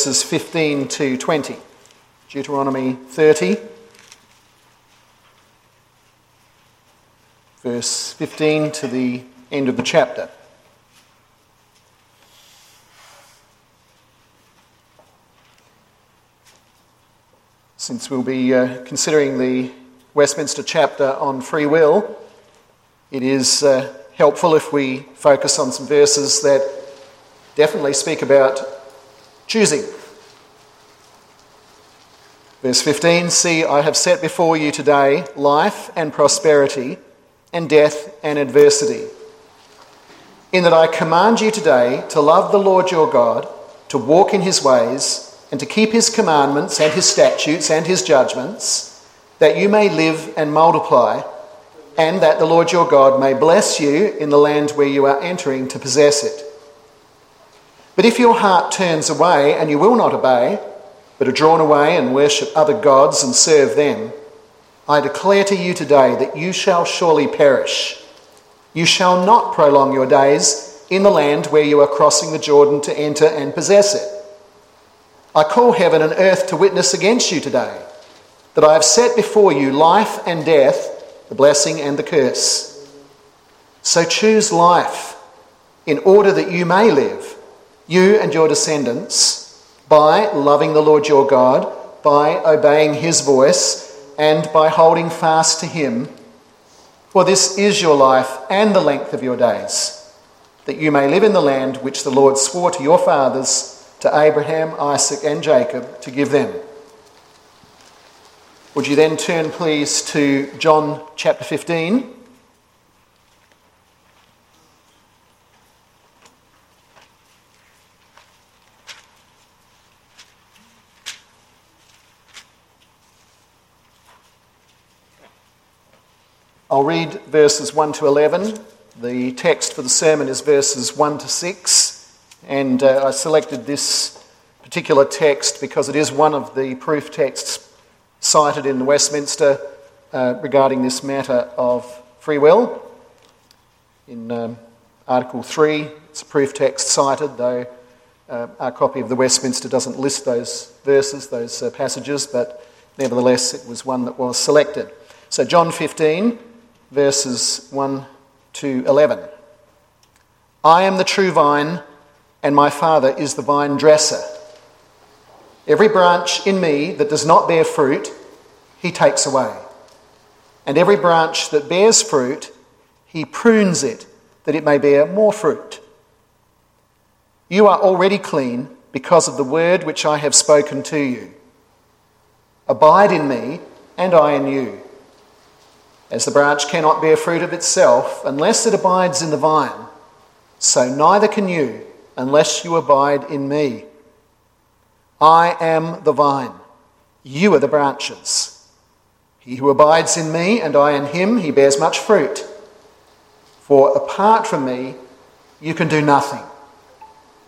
verses 15 to 20. Deuteronomy 30, verse 15 to the end of the chapter. Since we'll be uh, considering the Westminster chapter on free will, it is uh, helpful if we focus on some verses that definitely speak about choosing. Verse 15 See, I have set before you today life and prosperity, and death and adversity. In that I command you today to love the Lord your God, to walk in his ways, and to keep his commandments and his statutes and his judgments, that you may live and multiply, and that the Lord your God may bless you in the land where you are entering to possess it. But if your heart turns away and you will not obey, but are drawn away and worship other gods and serve them, I declare to you today that you shall surely perish. You shall not prolong your days in the land where you are crossing the Jordan to enter and possess it. I call heaven and earth to witness against you today that I have set before you life and death, the blessing and the curse. So choose life in order that you may live, you and your descendants, by loving the Lord your God, by obeying his voice, and by holding fast to him. For this is your life and the length of your days, that you may live in the land which the Lord swore to your fathers to Abraham, Isaac, and Jacob to give them. Would you then turn, please, to John chapter 15? I'll read verses 1 to 11. The text for the sermon is verses 1 to 6. And uh, I selected this particular text because it is one of the proof texts cited in Westminster uh, regarding this matter of free will. In um, Article 3, it's a proof text cited, though uh, our copy of the Westminster doesn't list those verses, those uh, passages, but nevertheless it was one that was selected. So, John 15, verses 1 to 11. I am the true vine and my Father is the vine dresser. Every branch in me that does not bear fruit, he takes away. And every branch that bears fruit, he prunes it, that it may bear more fruit. You are already clean because of the word which I have spoken to you. Abide in me, and I in you. As the branch cannot bear fruit of itself unless it abides in the vine, so neither can you unless you abide in me. I am the vine, you are the branches. He who abides in me and I in him, he bears much fruit. For apart from me, you can do nothing.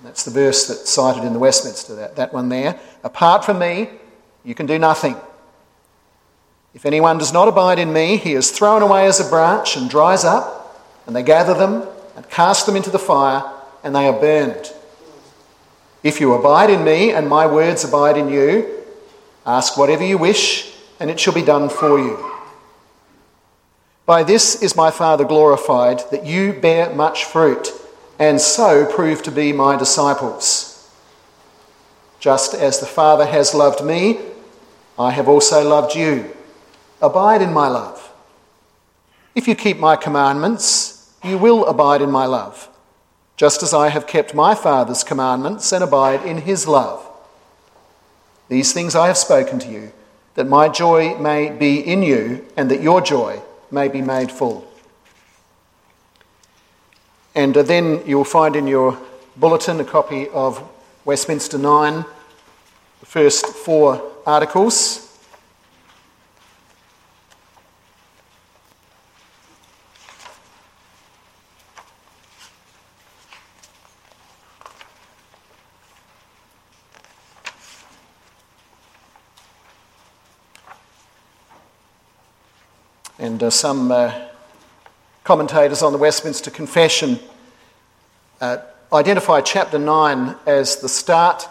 That's the verse that's cited in the Westminster, that, that one there. Apart from me, you can do nothing. If anyone does not abide in me, he is thrown away as a branch and dries up, and they gather them and cast them into the fire and they are burned. If you abide in me and my words abide in you, ask whatever you wish, and it shall be done for you. By this is my Father glorified, that you bear much fruit, and so prove to be my disciples. Just as the Father has loved me, I have also loved you. Abide in my love. If you keep my commandments, you will abide in my love just as I have kept my Father's commandments and abide in his love. These things I have spoken to you, that my joy may be in you, and that your joy may be made full. And then you'll find in your bulletin a copy of Westminster 9, the first four articles. And uh, some uh, commentators on the Westminster Confession uh, identify chapter 9 as the start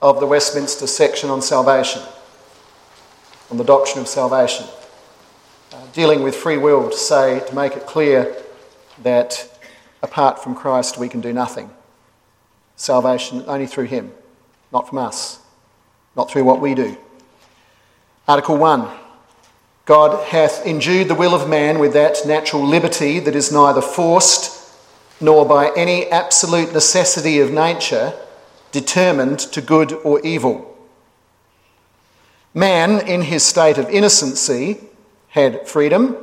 of the Westminster section on salvation, on the doctrine of salvation, uh, dealing with free will to say, to make it clear that apart from Christ we can do nothing. Salvation only through Him, not from us, not through what we do. Article 1 God hath endued the will of man with that natural liberty that is neither forced nor by any absolute necessity of nature determined to good or evil. Man, in his state of innocency, had freedom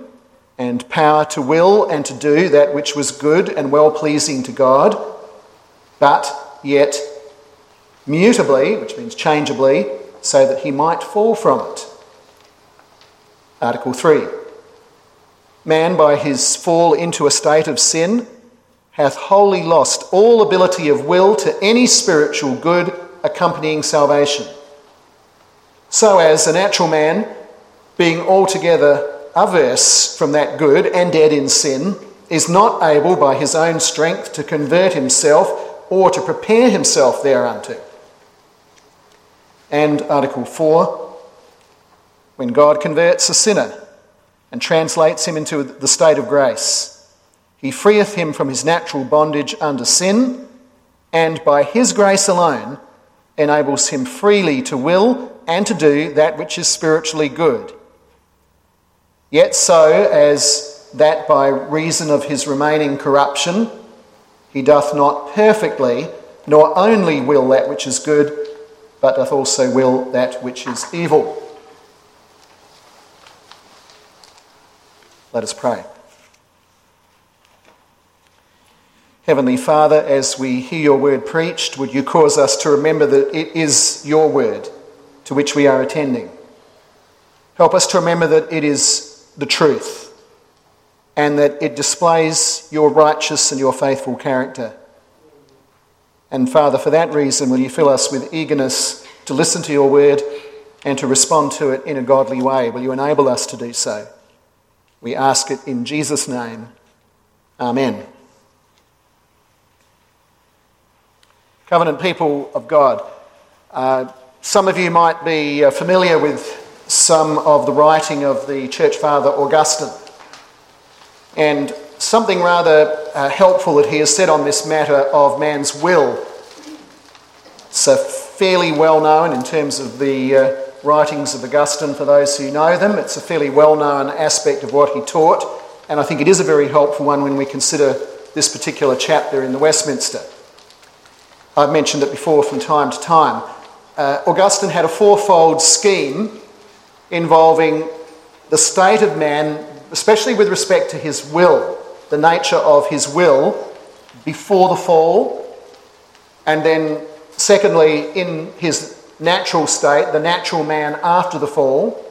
and power to will and to do that which was good and well pleasing to God, but yet mutably, which means changeably, so that he might fall from it. Article 3 Man, by his fall into a state of sin, hath wholly lost all ability of will to any spiritual good accompanying salvation. So, as a natural man, being altogether averse from that good and dead in sin, is not able by his own strength to convert himself or to prepare himself thereunto. And Article 4 when God converts a sinner and translates him into the state of grace, he freeth him from his natural bondage under sin, and by his grace alone enables him freely to will and to do that which is spiritually good Yet so as that by reason of his remaining corruption he doth not perfectly, nor only will that which is good, but doth also will that which is evil. Let us pray. Heavenly Father, as we hear your word preached, would you cause us to remember that it is your word to which we are attending? Help us to remember that it is the truth and that it displays your righteous and your faithful character. And Father, for that reason, will you fill us with eagerness to listen to your word and to respond to it in a godly way? Will you enable us to do so? We ask it in Jesus' name. Amen. Covenant people of God, uh, some of you might be uh, familiar with some of the writing of the church father Augustine. And something rather uh, helpful that he has said on this matter of man's will. It's fairly well known in terms of the uh, writings of Augustine for those who know them. It's a fairly well known aspect of what he taught, and I think it is a very helpful one when we consider this particular chapter in the Westminster. I've mentioned it before from time to time. Uh, Augustine had a fourfold scheme involving the state of man, especially with respect to his will, the nature of his will before the fall, and then, secondly, in his natural state, the natural man after the fall,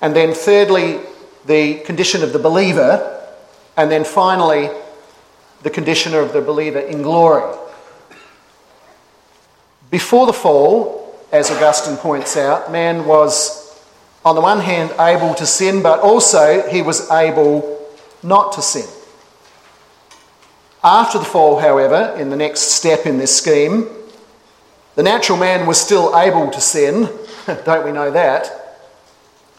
and then, thirdly, the condition of the believer, and then finally, the condition of the believer in glory. Before the fall, as Augustine points out, man was on the one hand, able to sin, but also he was able not to sin. After the fall, however, in the next step in this scheme, the natural man was still able to sin, don't we know that?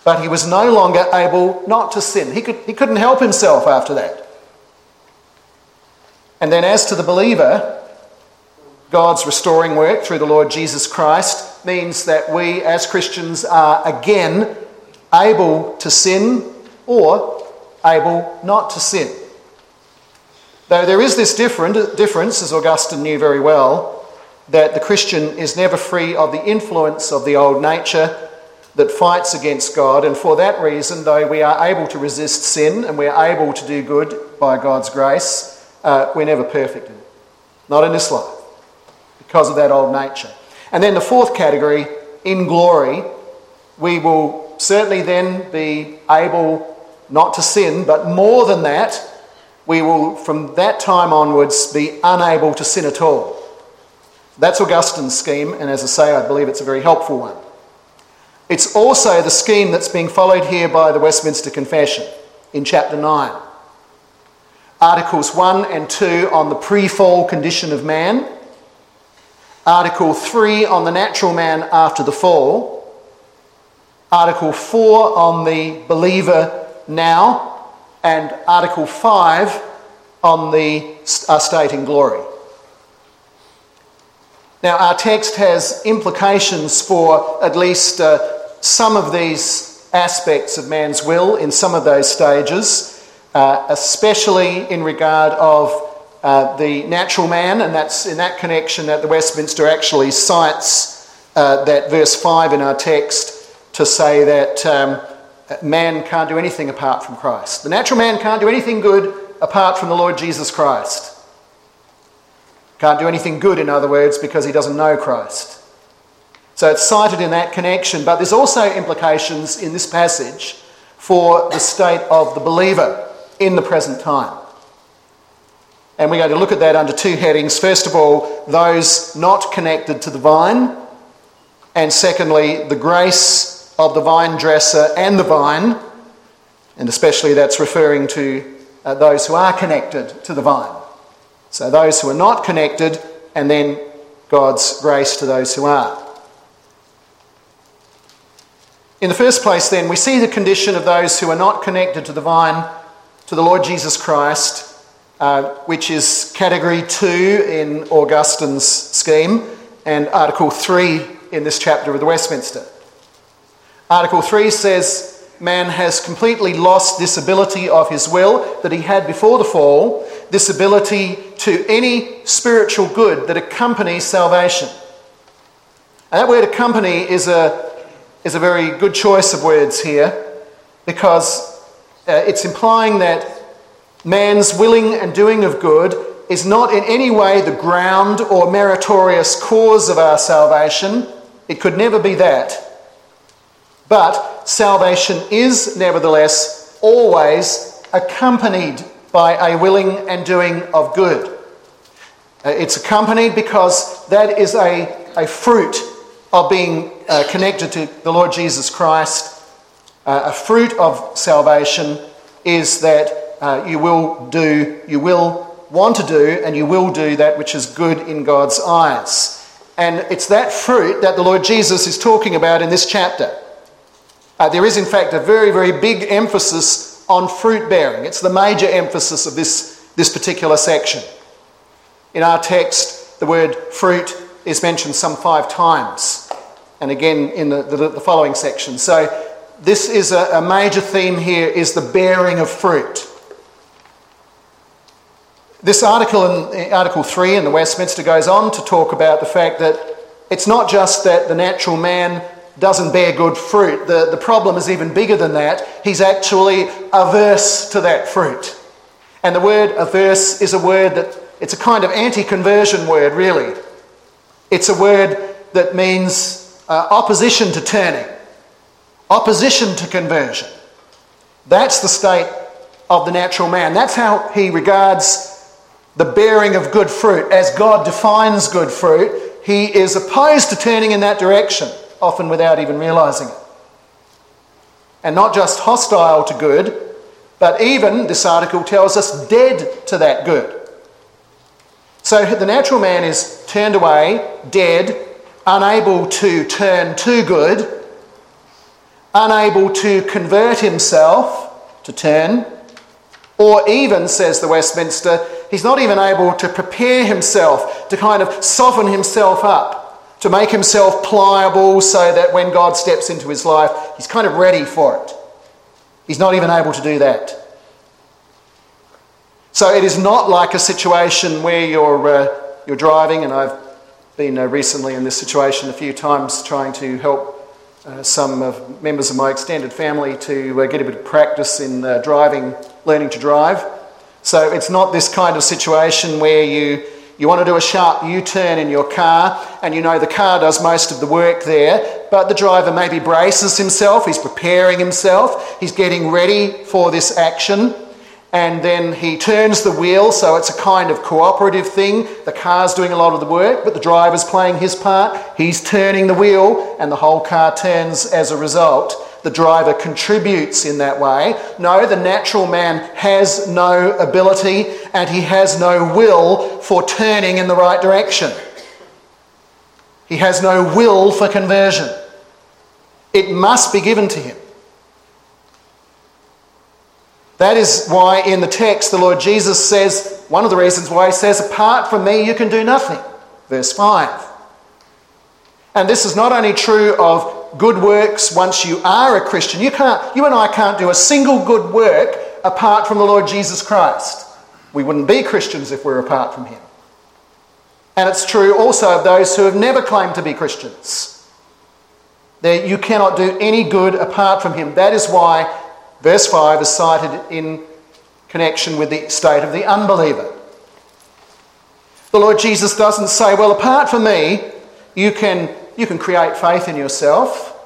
But he was no longer able not to sin. He, could, he couldn't help himself after that. And then, as to the believer, God's restoring work through the Lord Jesus Christ means that we as Christians are again able to sin or able not to sin. Though there is this difference, as Augustine knew very well, that the Christian is never free of the influence of the old nature that fights against God, and for that reason, though we are able to resist sin and we are able to do good by God's grace, uh, we're never perfect. in it. Not in this life, because of that old nature. And then the fourth category, in glory, we will certainly then be able not to sin, but more than that, we will from that time onwards be unable to sin at all. That's Augustine's scheme, and as I say, I believe it's a very helpful one. It's also the scheme that's being followed here by the Westminster Confession in chapter 9. Articles 1 and 2 on the pre fall condition of man Article 3 on the natural man after the fall, Article 4 on the believer now, and Article 5 on the our state in glory. Now, our text has implications for at least uh, some of these aspects of man's will in some of those stages, uh, especially in regard of uh, the natural man, and that's in that connection that the Westminster actually cites uh, that verse 5 in our text to say that um, man can't do anything apart from Christ. The natural man can't do anything good apart from the Lord Jesus Christ. Can't do anything good, in other words, because he doesn't know Christ. So it's cited in that connection, but there's also implications in this passage for the state of the believer in the present time. And we're going to look at that under two headings. First of all, those not connected to the vine, and secondly, the grace of the vine dresser and the vine, and especially that's referring to uh, those who are connected to the vine. So those who are not connected, and then God's grace to those who are. In the first place, then, we see the condition of those who are not connected to the vine, to the Lord Jesus Christ, uh, which is category 2 in Augustine's scheme and Article 3 in this chapter of the Westminster. Article 3 says man has completely lost this ability of his will that he had before the fall, this ability to any spiritual good that accompanies salvation. And that word accompany is a, is a very good choice of words here because uh, it's implying that Man's willing and doing of good is not in any way the ground or meritorious cause of our salvation. It could never be that. But salvation is nevertheless always accompanied by a willing and doing of good. Uh, it's accompanied because that is a, a fruit of being uh, connected to the Lord Jesus Christ. Uh, a fruit of salvation is that uh, you will do, you will want to do, and you will do that which is good in God's eyes. And it's that fruit that the Lord Jesus is talking about in this chapter. Uh, there is, in fact, a very, very big emphasis on fruit bearing. It's the major emphasis of this, this particular section. In our text, the word fruit is mentioned some five times, and again in the, the, the following section. So, this is a, a major theme here is the bearing of fruit. This article in Article 3 in the Westminster goes on to talk about the fact that it's not just that the natural man doesn't bear good fruit. The, the problem is even bigger than that. He's actually averse to that fruit. And the word averse is a word that, it's a kind of anti conversion word, really. It's a word that means uh, opposition to turning, opposition to conversion. That's the state of the natural man. That's how he regards the bearing of good fruit. As God defines good fruit, he is opposed to turning in that direction, often without even realizing it. And not just hostile to good, but even, this article tells us, dead to that good. So the natural man is turned away, dead, unable to turn to good, unable to convert himself to turn, or even, says the Westminster, he's not even able to prepare himself, to kind of soften himself up, to make himself pliable so that when God steps into his life, he's kind of ready for it. He's not even able to do that. So it is not like a situation where you're, uh, you're driving, and I've been uh, recently in this situation a few times trying to help uh, some of members of my extended family to uh, get a bit of practice in uh, driving, learning to drive. So it's not this kind of situation where you, you want to do a sharp U turn in your car and you know the car does most of the work there, but the driver maybe braces himself, he's preparing himself, he's getting ready for this action and then he turns the wheel, so it's a kind of cooperative thing. The car's doing a lot of the work, but the driver's playing his part. He's turning the wheel, and the whole car turns as a result. The driver contributes in that way. No, the natural man has no ability and he has no will for turning in the right direction. He has no will for conversion. It must be given to him. That is why in the text the Lord Jesus says, one of the reasons why he says, Apart from me, you can do nothing. Verse 5. And this is not only true of good works once you are a Christian. You, can't, you and I can't do a single good work apart from the Lord Jesus Christ. We wouldn't be Christians if we we're apart from him. And it's true also of those who have never claimed to be Christians. That you cannot do any good apart from him. That is why verse 5 is cited in connection with the state of the unbeliever. The Lord Jesus doesn't say, Well, apart from me, you can, you can create faith in yourself,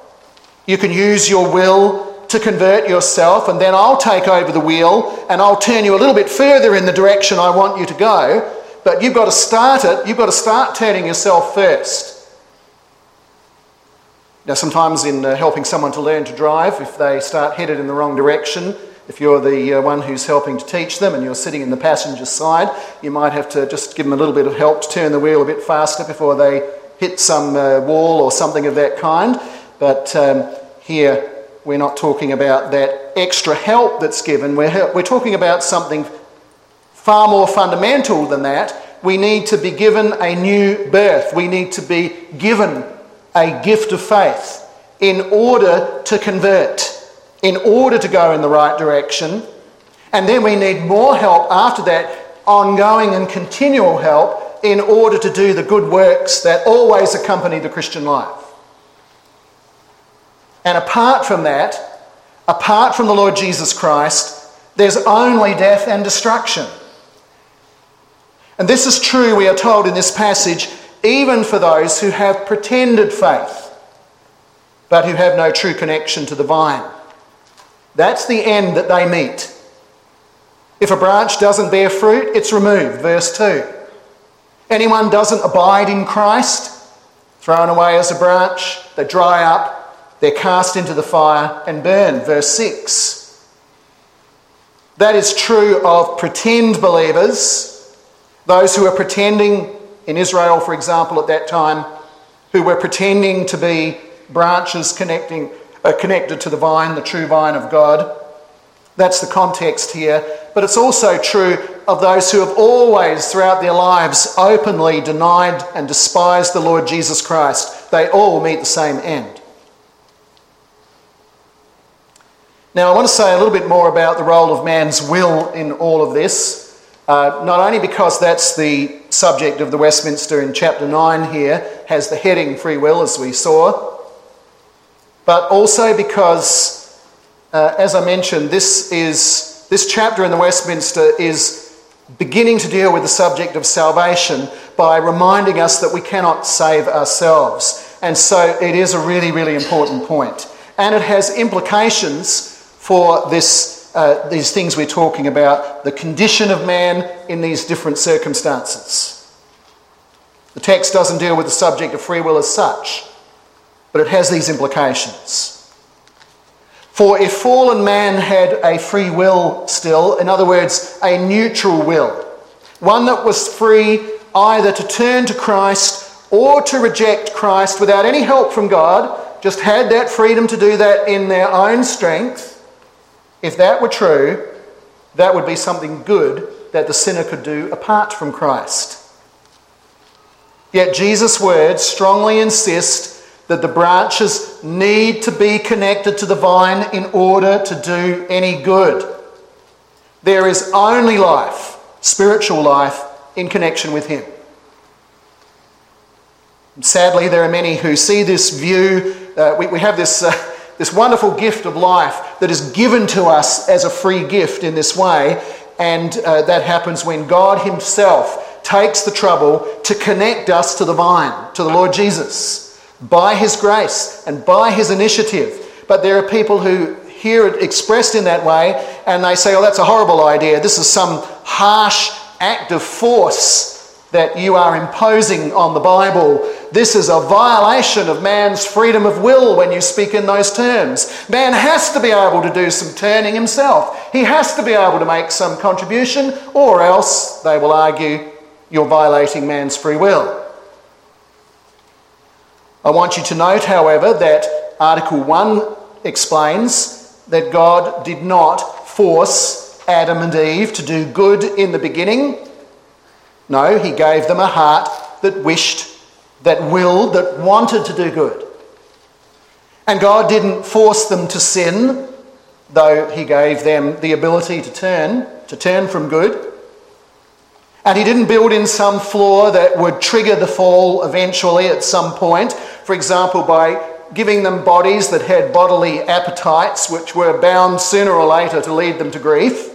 you can use your will to convert yourself, and then I'll take over the wheel and I'll turn you a little bit further in the direction I want you to go. But you've got to start it, you've got to start turning yourself first. Now, sometimes in uh, helping someone to learn to drive, if they start headed in the wrong direction, if you're the uh, one who's helping to teach them and you're sitting in the passenger side, you might have to just give them a little bit of help to turn the wheel a bit faster before they hit some uh, wall or something of that kind. But um, here, we're not talking about that extra help that's given. We're, we're talking about something far more fundamental than that. We need to be given a new birth. We need to be given a gift of faith in order to convert, in order to go in the right direction. And then we need more help after that, ongoing and continual help, in order to do the good works that always accompany the Christian life. And apart from that, apart from the Lord Jesus Christ, there's only death and destruction. And this is true, we are told in this passage, even for those who have pretended faith, but who have no true connection to the vine. That's the end that they meet. If a branch doesn't bear fruit, it's removed. Verse 2. Anyone doesn't abide in Christ, thrown away as a branch, they dry up, they're cast into the fire and burn. Verse 6. That is true of pretend believers, those who are pretending in Israel, for example, at that time, who were pretending to be branches connecting, uh, connected to the vine, the true vine of God. That's the context here. But it's also true of those who have always, throughout their lives, openly denied and despised the Lord Jesus Christ. They all meet the same end. Now, I want to say a little bit more about the role of man's will in all of this. Uh, not only because that's the subject of the Westminster in chapter 9 here, has the heading free will, as we saw, but also because, uh, as I mentioned, this, is, this chapter in the Westminster is beginning to deal with the subject of salvation by reminding us that we cannot save ourselves. And so it is a really, really important point. And it has implications for this uh, these things we're talking about, the condition of man in these different circumstances. The text doesn't deal with the subject of free will as such, but it has these implications. For if fallen man had a free will still, in other words, a neutral will, one that was free either to turn to Christ or to reject Christ without any help from God, just had that freedom to do that in their own strength, if that were true, that would be something good that the sinner could do apart from Christ. Yet Jesus' words strongly insist that the branches need to be connected to the vine in order to do any good. There is only life, spiritual life, in connection with Him. Sadly, there are many who see this view. Uh, we, we, have this. Uh, this wonderful gift of life that is given to us as a free gift in this way. And uh, that happens when God Himself takes the trouble to connect us to the vine, to the Lord Jesus, by His grace and by His initiative. But there are people who hear it expressed in that way and they say, oh, that's a horrible idea. This is some harsh act of force that you are imposing on the Bible. This is a violation of man's freedom of will when you speak in those terms. Man has to be able to do some turning himself, he has to be able to make some contribution, or else, they will argue, you're violating man's free will. I want you to note, however, that Article 1 explains that God did not force Adam and Eve to do good in the beginning. No, He gave them a heart that wished, that willed, that wanted to do good. And God didn't force them to sin, though He gave them the ability to turn, to turn from good. And He didn't build in some flaw that would trigger the fall eventually at some point. For example, by giving them bodies that had bodily appetites which were bound sooner or later to lead them to grief.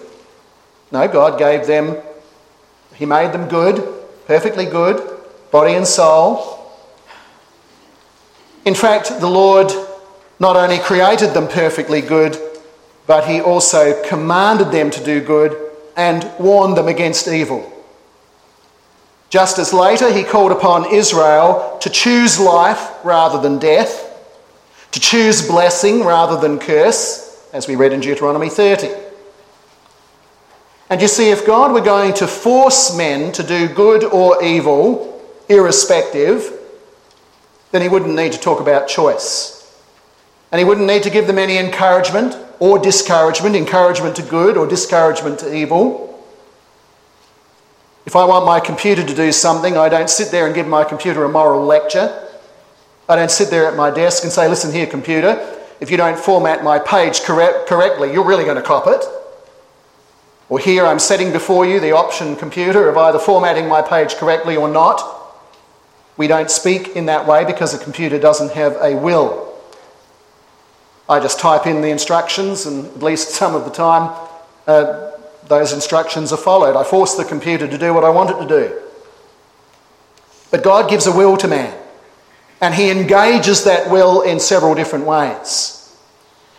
No, God gave them, He made them good, perfectly good, body and soul. In fact, the Lord not only created them perfectly good, but He also commanded them to do good and warned them against evil. Just as later He called upon Israel to choose life rather than death to choose blessing rather than curse, as we read in Deuteronomy 30. And you see, if God were going to force men to do good or evil, irrespective, then he wouldn't need to talk about choice. And he wouldn't need to give them any encouragement or discouragement, encouragement to good or discouragement to evil. If I want my computer to do something, I don't sit there and give my computer a moral lecture. I don't sit there at my desk and say, listen here, computer, if you don't format my page correct, correctly, you're really going to cop it. Or here I'm setting before you the option, computer, of either formatting my page correctly or not. We don't speak in that way because a computer doesn't have a will. I just type in the instructions, and at least some of the time, uh, those instructions are followed. I force the computer to do what I want it to do. But God gives a will to man. And he engages that will in several different ways.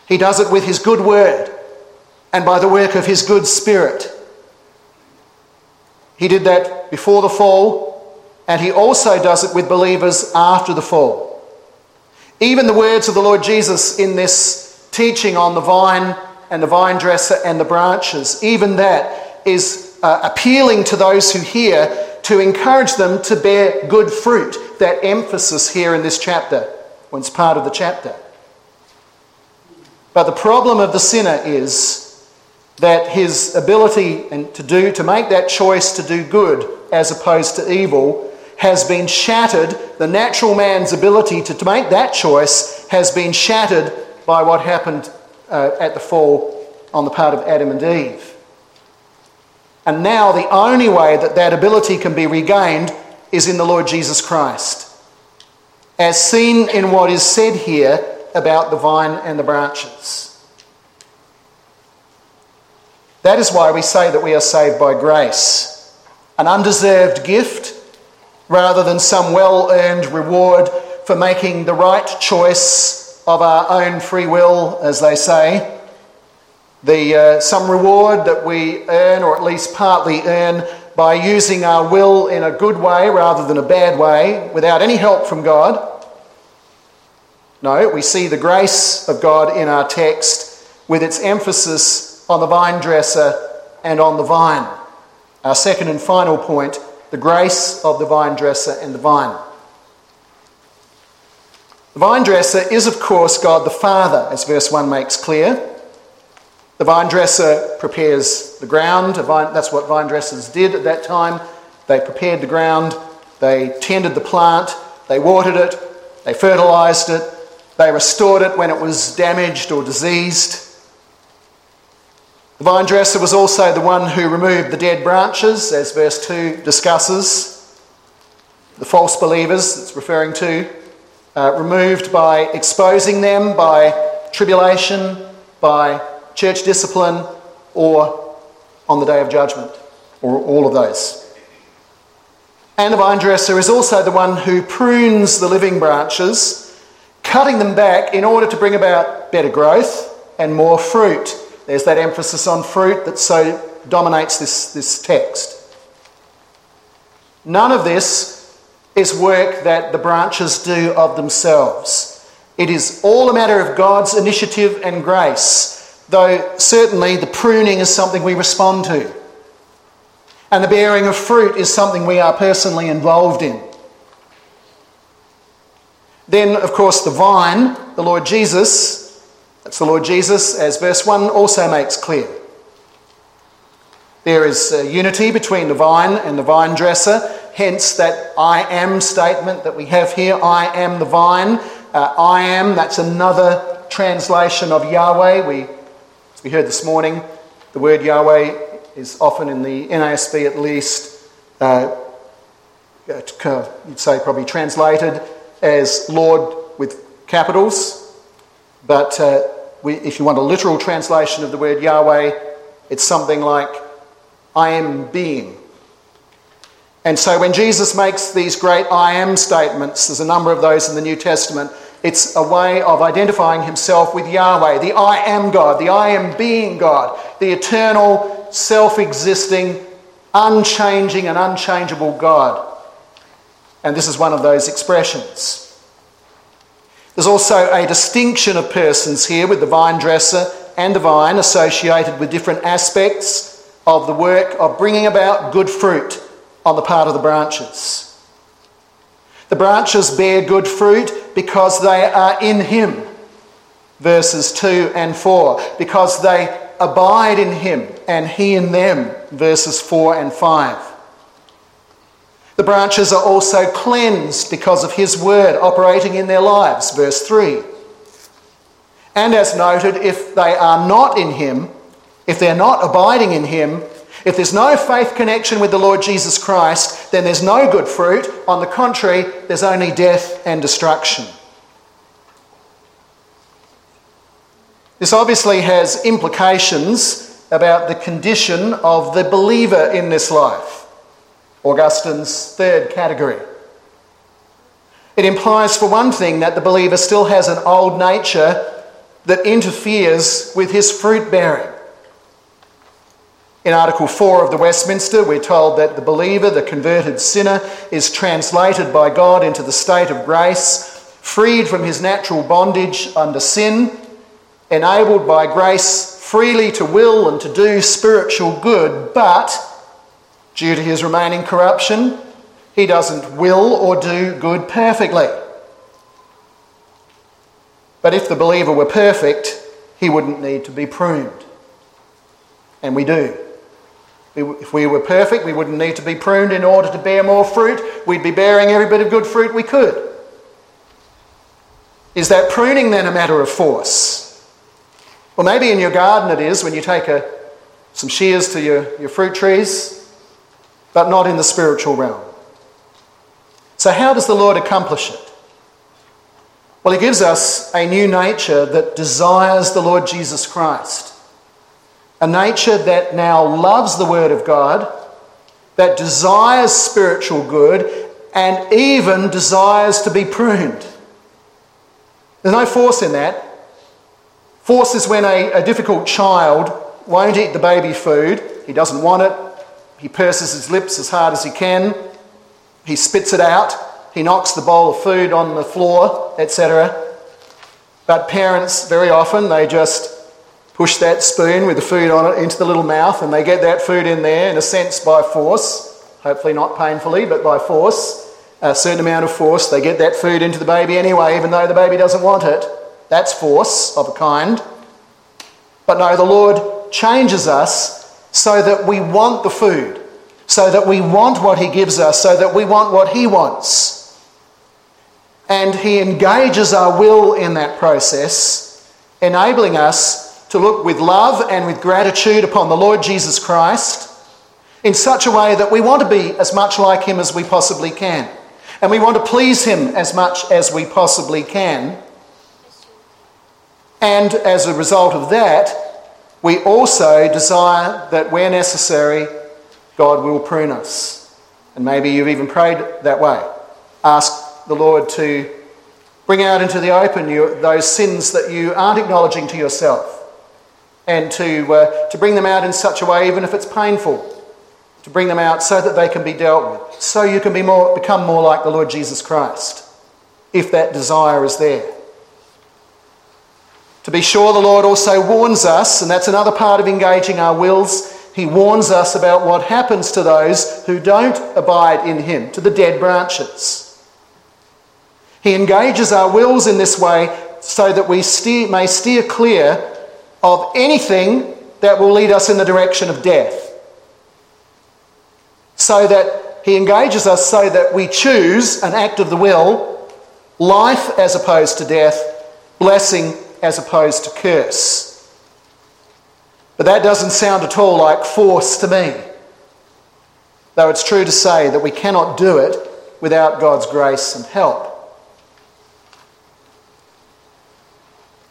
He does it with his good word and by the work of his good spirit. He did that before the fall, and he also does it with believers after the fall. Even the words of the Lord Jesus in this teaching on the vine and the vine dresser and the branches, even that is uh, appealing to those who hear to encourage them to bear good fruit. That emphasis here in this chapter, when it's part of the chapter. But the problem of the sinner is that his ability and to do to make that choice to do good as opposed to evil has been shattered. The natural man's ability to, to make that choice has been shattered by what happened uh, at the fall on the part of Adam and Eve. And now the only way that that ability can be regained is in the Lord Jesus Christ. As seen in what is said here about the vine and the branches. That is why we say that we are saved by grace, an undeserved gift rather than some well earned reward for making the right choice of our own free will, as they say the, uh, some reward that we earn, or at least partly earn, by using our will in a good way rather than a bad way, without any help from God. No, we see the grace of God in our text with its emphasis on the vine dresser and on the vine. Our second and final point the grace of the vine dresser and the vine. The vine dresser is, of course, God the Father, as verse 1 makes clear. The vine dresser prepares the ground. Vine, that's what vine dressers did at that time. They prepared the ground, they tended the plant, they watered it, they fertilized it, they restored it when it was damaged or diseased. The vine dresser was also the one who removed the dead branches, as verse 2 discusses. The false believers it's referring to, uh, removed by exposing them by tribulation, by church discipline, or on the day of judgment, or all of those. And the vine dresser is also the one who prunes the living branches, cutting them back in order to bring about better growth and more fruit. There's that emphasis on fruit that so dominates this, this text. None of this is work that the branches do of themselves. It is all a matter of God's initiative and grace though certainly the pruning is something we respond to. And the bearing of fruit is something we are personally involved in. Then, of course, the vine, the Lord Jesus, that's the Lord Jesus, as verse 1 also makes clear. There is uh, unity between the vine and the vine dresser, hence that I am statement that we have here I am the vine. Uh, I am, that's another translation of Yahweh. We, we heard this morning, the word Yahweh is often in the NASB at least, uh, uh you'd say probably translated as Lord with capitals. But uh, we, if you want a literal translation of the word Yahweh, it's something like, I am being. And so when Jesus makes these great I am statements, there's a number of those in the New Testament, it's a way of identifying himself with Yahweh, the I am God, the I am being God, the eternal, self existing, unchanging, and unchangeable God. And this is one of those expressions. There's also a distinction of persons here with the vine dresser and the vine associated with different aspects of the work of bringing about good fruit on the part of the branches. The branches bear good fruit because they are in Him, verses 2 and 4, because they abide in Him and He in them, verses 4 and 5. The branches are also cleansed because of His word operating in their lives, verse 3. And as noted, if they are not in Him, if they're not abiding in Him, if there's no faith connection with the Lord Jesus Christ, then there's no good fruit. On the contrary, there's only death and destruction. This obviously has implications about the condition of the believer in this life. Augustine's third category. It implies, for one thing, that the believer still has an old nature that interferes with his fruit bearing. In Article 4 of the Westminster, we're told that the believer, the converted sinner, is translated by God into the state of grace, freed from his natural bondage under sin, enabled by grace freely to will and to do spiritual good, but due to his remaining corruption, he doesn't will or do good perfectly. But if the believer were perfect, he wouldn't need to be pruned. And we do. If we were perfect, we wouldn't need to be pruned in order to bear more fruit. We'd be bearing every bit of good fruit we could. Is that pruning then a matter of force? Well, maybe in your garden it is when you take a, some shears to your, your fruit trees, but not in the spiritual realm. So, how does the Lord accomplish it? Well, He gives us a new nature that desires the Lord Jesus Christ a nature that now loves the Word of God, that desires spiritual good, and even desires to be pruned. There's no force in that. Force is when a, a difficult child won't eat the baby food, he doesn't want it, he purses his lips as hard as he can, he spits it out, he knocks the bowl of food on the floor, etc. But parents, very often, they just push that spoon with the food on it into the little mouth, and they get that food in there, in a sense, by force. Hopefully, not painfully, but by force. A certain amount of force. They get that food into the baby anyway, even though the baby doesn't want it. That's force of a kind. But no, the Lord changes us so that we want the food, so that we want what He gives us, so that we want what He wants. And He engages our will in that process, enabling us to look with love and with gratitude upon the Lord Jesus Christ in such a way that we want to be as much like Him as we possibly can. And we want to please Him as much as we possibly can. And as a result of that, we also desire that where necessary, God will prune us. And maybe you've even prayed that way. Ask the Lord to bring out into the open those sins that you aren't acknowledging to yourself and to, uh, to bring them out in such a way, even if it's painful, to bring them out so that they can be dealt with, so you can be more, become more like the Lord Jesus Christ, if that desire is there. To be sure, the Lord also warns us, and that's another part of engaging our wills. He warns us about what happens to those who don't abide in Him, to the dead branches. He engages our wills in this way so that we steer, may steer clear of anything that will lead us in the direction of death. So that he engages us so that we choose an act of the will, life as opposed to death, blessing as opposed to curse. But that doesn't sound at all like force to me. Though it's true to say that we cannot do it without God's grace and help.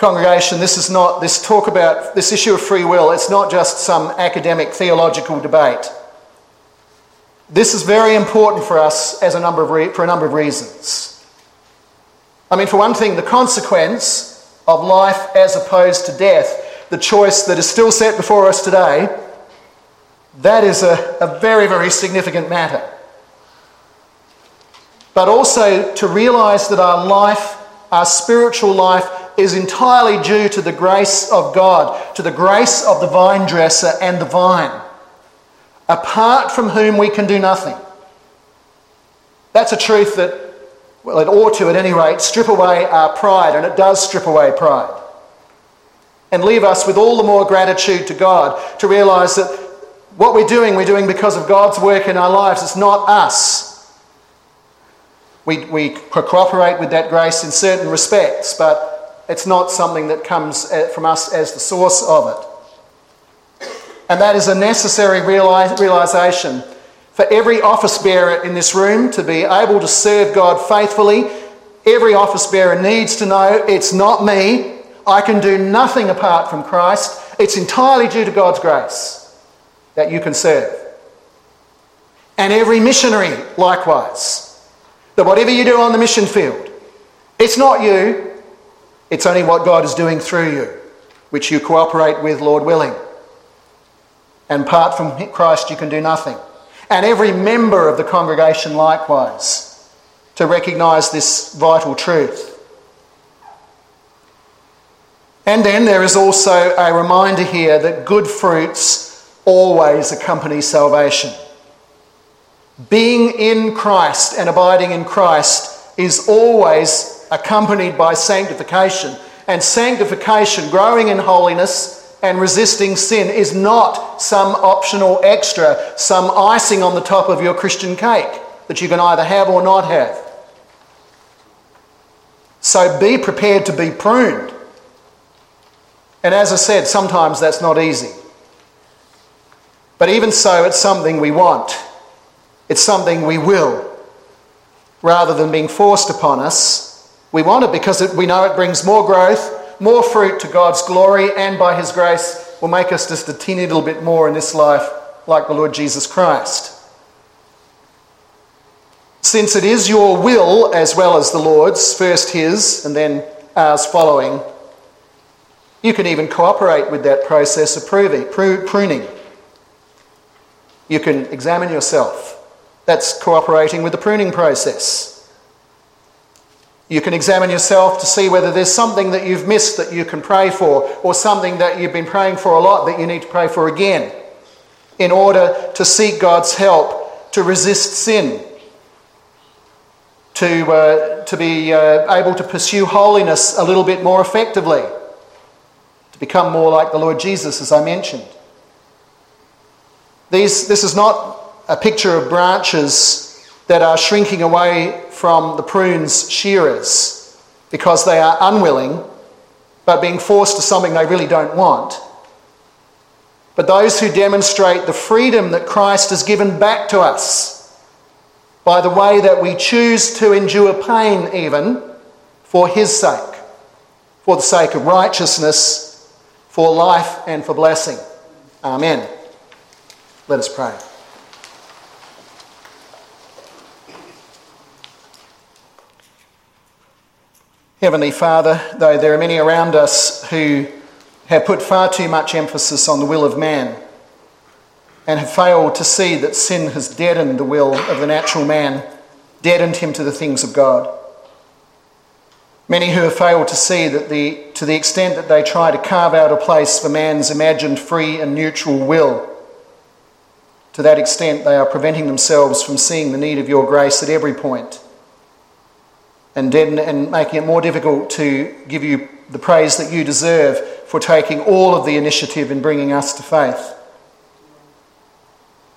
Congregation, this is not this talk about this issue of free will, it's not just some academic theological debate. This is very important for us as a number of re- for a number of reasons. I mean, for one thing, the consequence of life as opposed to death, the choice that is still set before us today, that is a, a very, very significant matter. But also to realise that our life, our spiritual life, is entirely due to the grace of God, to the grace of the vine dresser and the vine, apart from whom we can do nothing. That's a truth that, well, it ought to at any rate strip away our pride, and it does strip away pride. And leave us with all the more gratitude to God to realise that what we're doing, we're doing because of God's work in our lives. It's not us. We, we cooperate with that grace in certain respects, but it's not something that comes uh, from us as the source of it. And that is a necessary realization for every office bearer in this room to be able to serve God faithfully. Every office bearer needs to know it's not me. I can do nothing apart from Christ. It's entirely due to God's grace that you can serve. And every missionary, likewise, that whatever you do on the mission field, it's not you, it's only what God is doing through you, which you cooperate with, Lord willing. And apart from Christ, you can do nothing. And every member of the congregation, likewise, to recognize this vital truth. And then there is also a reminder here that good fruits always accompany salvation. Being in Christ and abiding in Christ is always accompanied by sanctification. And sanctification, growing in holiness and resisting sin, is not some optional extra, some icing on the top of your Christian cake that you can either have or not have. So be prepared to be pruned. And as I said, sometimes that's not easy. But even so, it's something we want. It's something we will. Rather than being forced upon us, we want it because it, we know it brings more growth, more fruit to God's glory, and by His grace will make us just a teeny little bit more in this life like the Lord Jesus Christ. Since it is your will as well as the Lord's, first His and then ours following, you can even cooperate with that process of pruning. You can examine yourself. That's cooperating with the pruning process. You can examine yourself to see whether there's something that you've missed that you can pray for, or something that you've been praying for a lot that you need to pray for again, in order to seek God's help to resist sin, to, uh, to be uh, able to pursue holiness a little bit more effectively, to become more like the Lord Jesus, as I mentioned. These, this is not a picture of branches that are shrinking away from the prune's shearers because they are unwilling but being forced to something they really don't want. But those who demonstrate the freedom that Christ has given back to us by the way that we choose to endure pain, even for His sake, for the sake of righteousness, for life, and for blessing. Amen. Let us pray. Heavenly Father, though there are many around us who have put far too much emphasis on the will of man and have failed to see that sin has deadened the will of the natural man, deadened him to the things of God. Many who have failed to see that the, to the extent that they try to carve out a place for man's imagined free and neutral will, to that extent they are preventing themselves from seeing the need of your grace at every point and, deaden, and making it more difficult to give you the praise that you deserve for taking all of the initiative in bringing us to faith.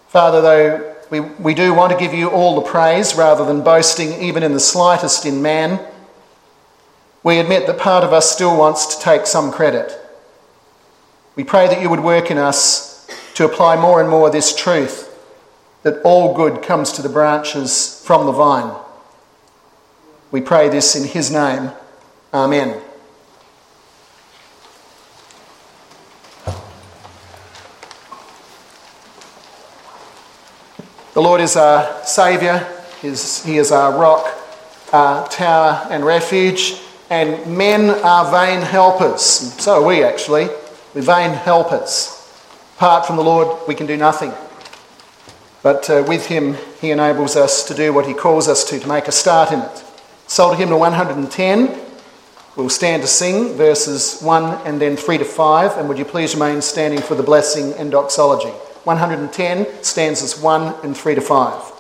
Father, though we, we do want to give you all the praise rather than boasting even in the slightest in man, we admit that part of us still wants to take some credit. We pray that you would work in us to apply more and more this truth that all good comes to the branches from the vine. We pray this in his name. Amen. The Lord is our Saviour, He is our rock, our tower and refuge, and men are vain helpers. So are we actually. We're vain helpers. Apart from the Lord, we can do nothing. But uh, with Him, He enables us to do what He calls us to, to make a start in it. Psalm hymn 110. We'll stand to sing verses 1 and then 3 to 5. And would you please remain standing for the blessing and doxology? 110 stanzas 1 and 3 to 5.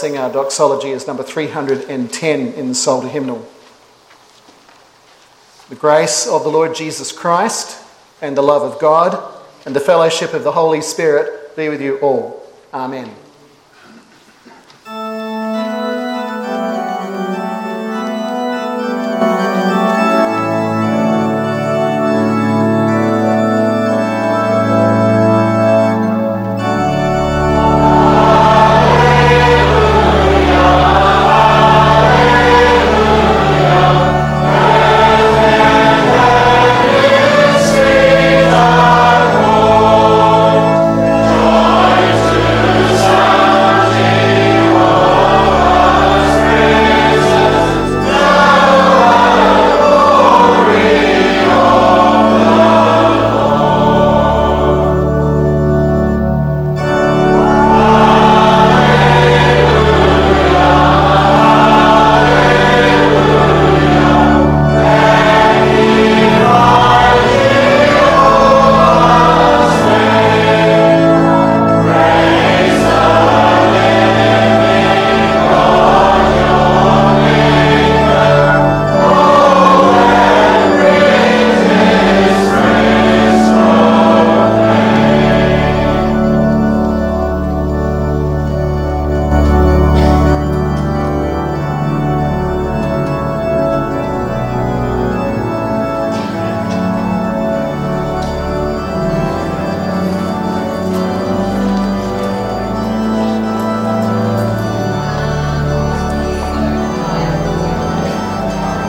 Blessing, our doxology is number 310 in the Psalter hymnal. The grace of the Lord Jesus Christ and the love of God and the fellowship of the Holy Spirit be with you all. Amen.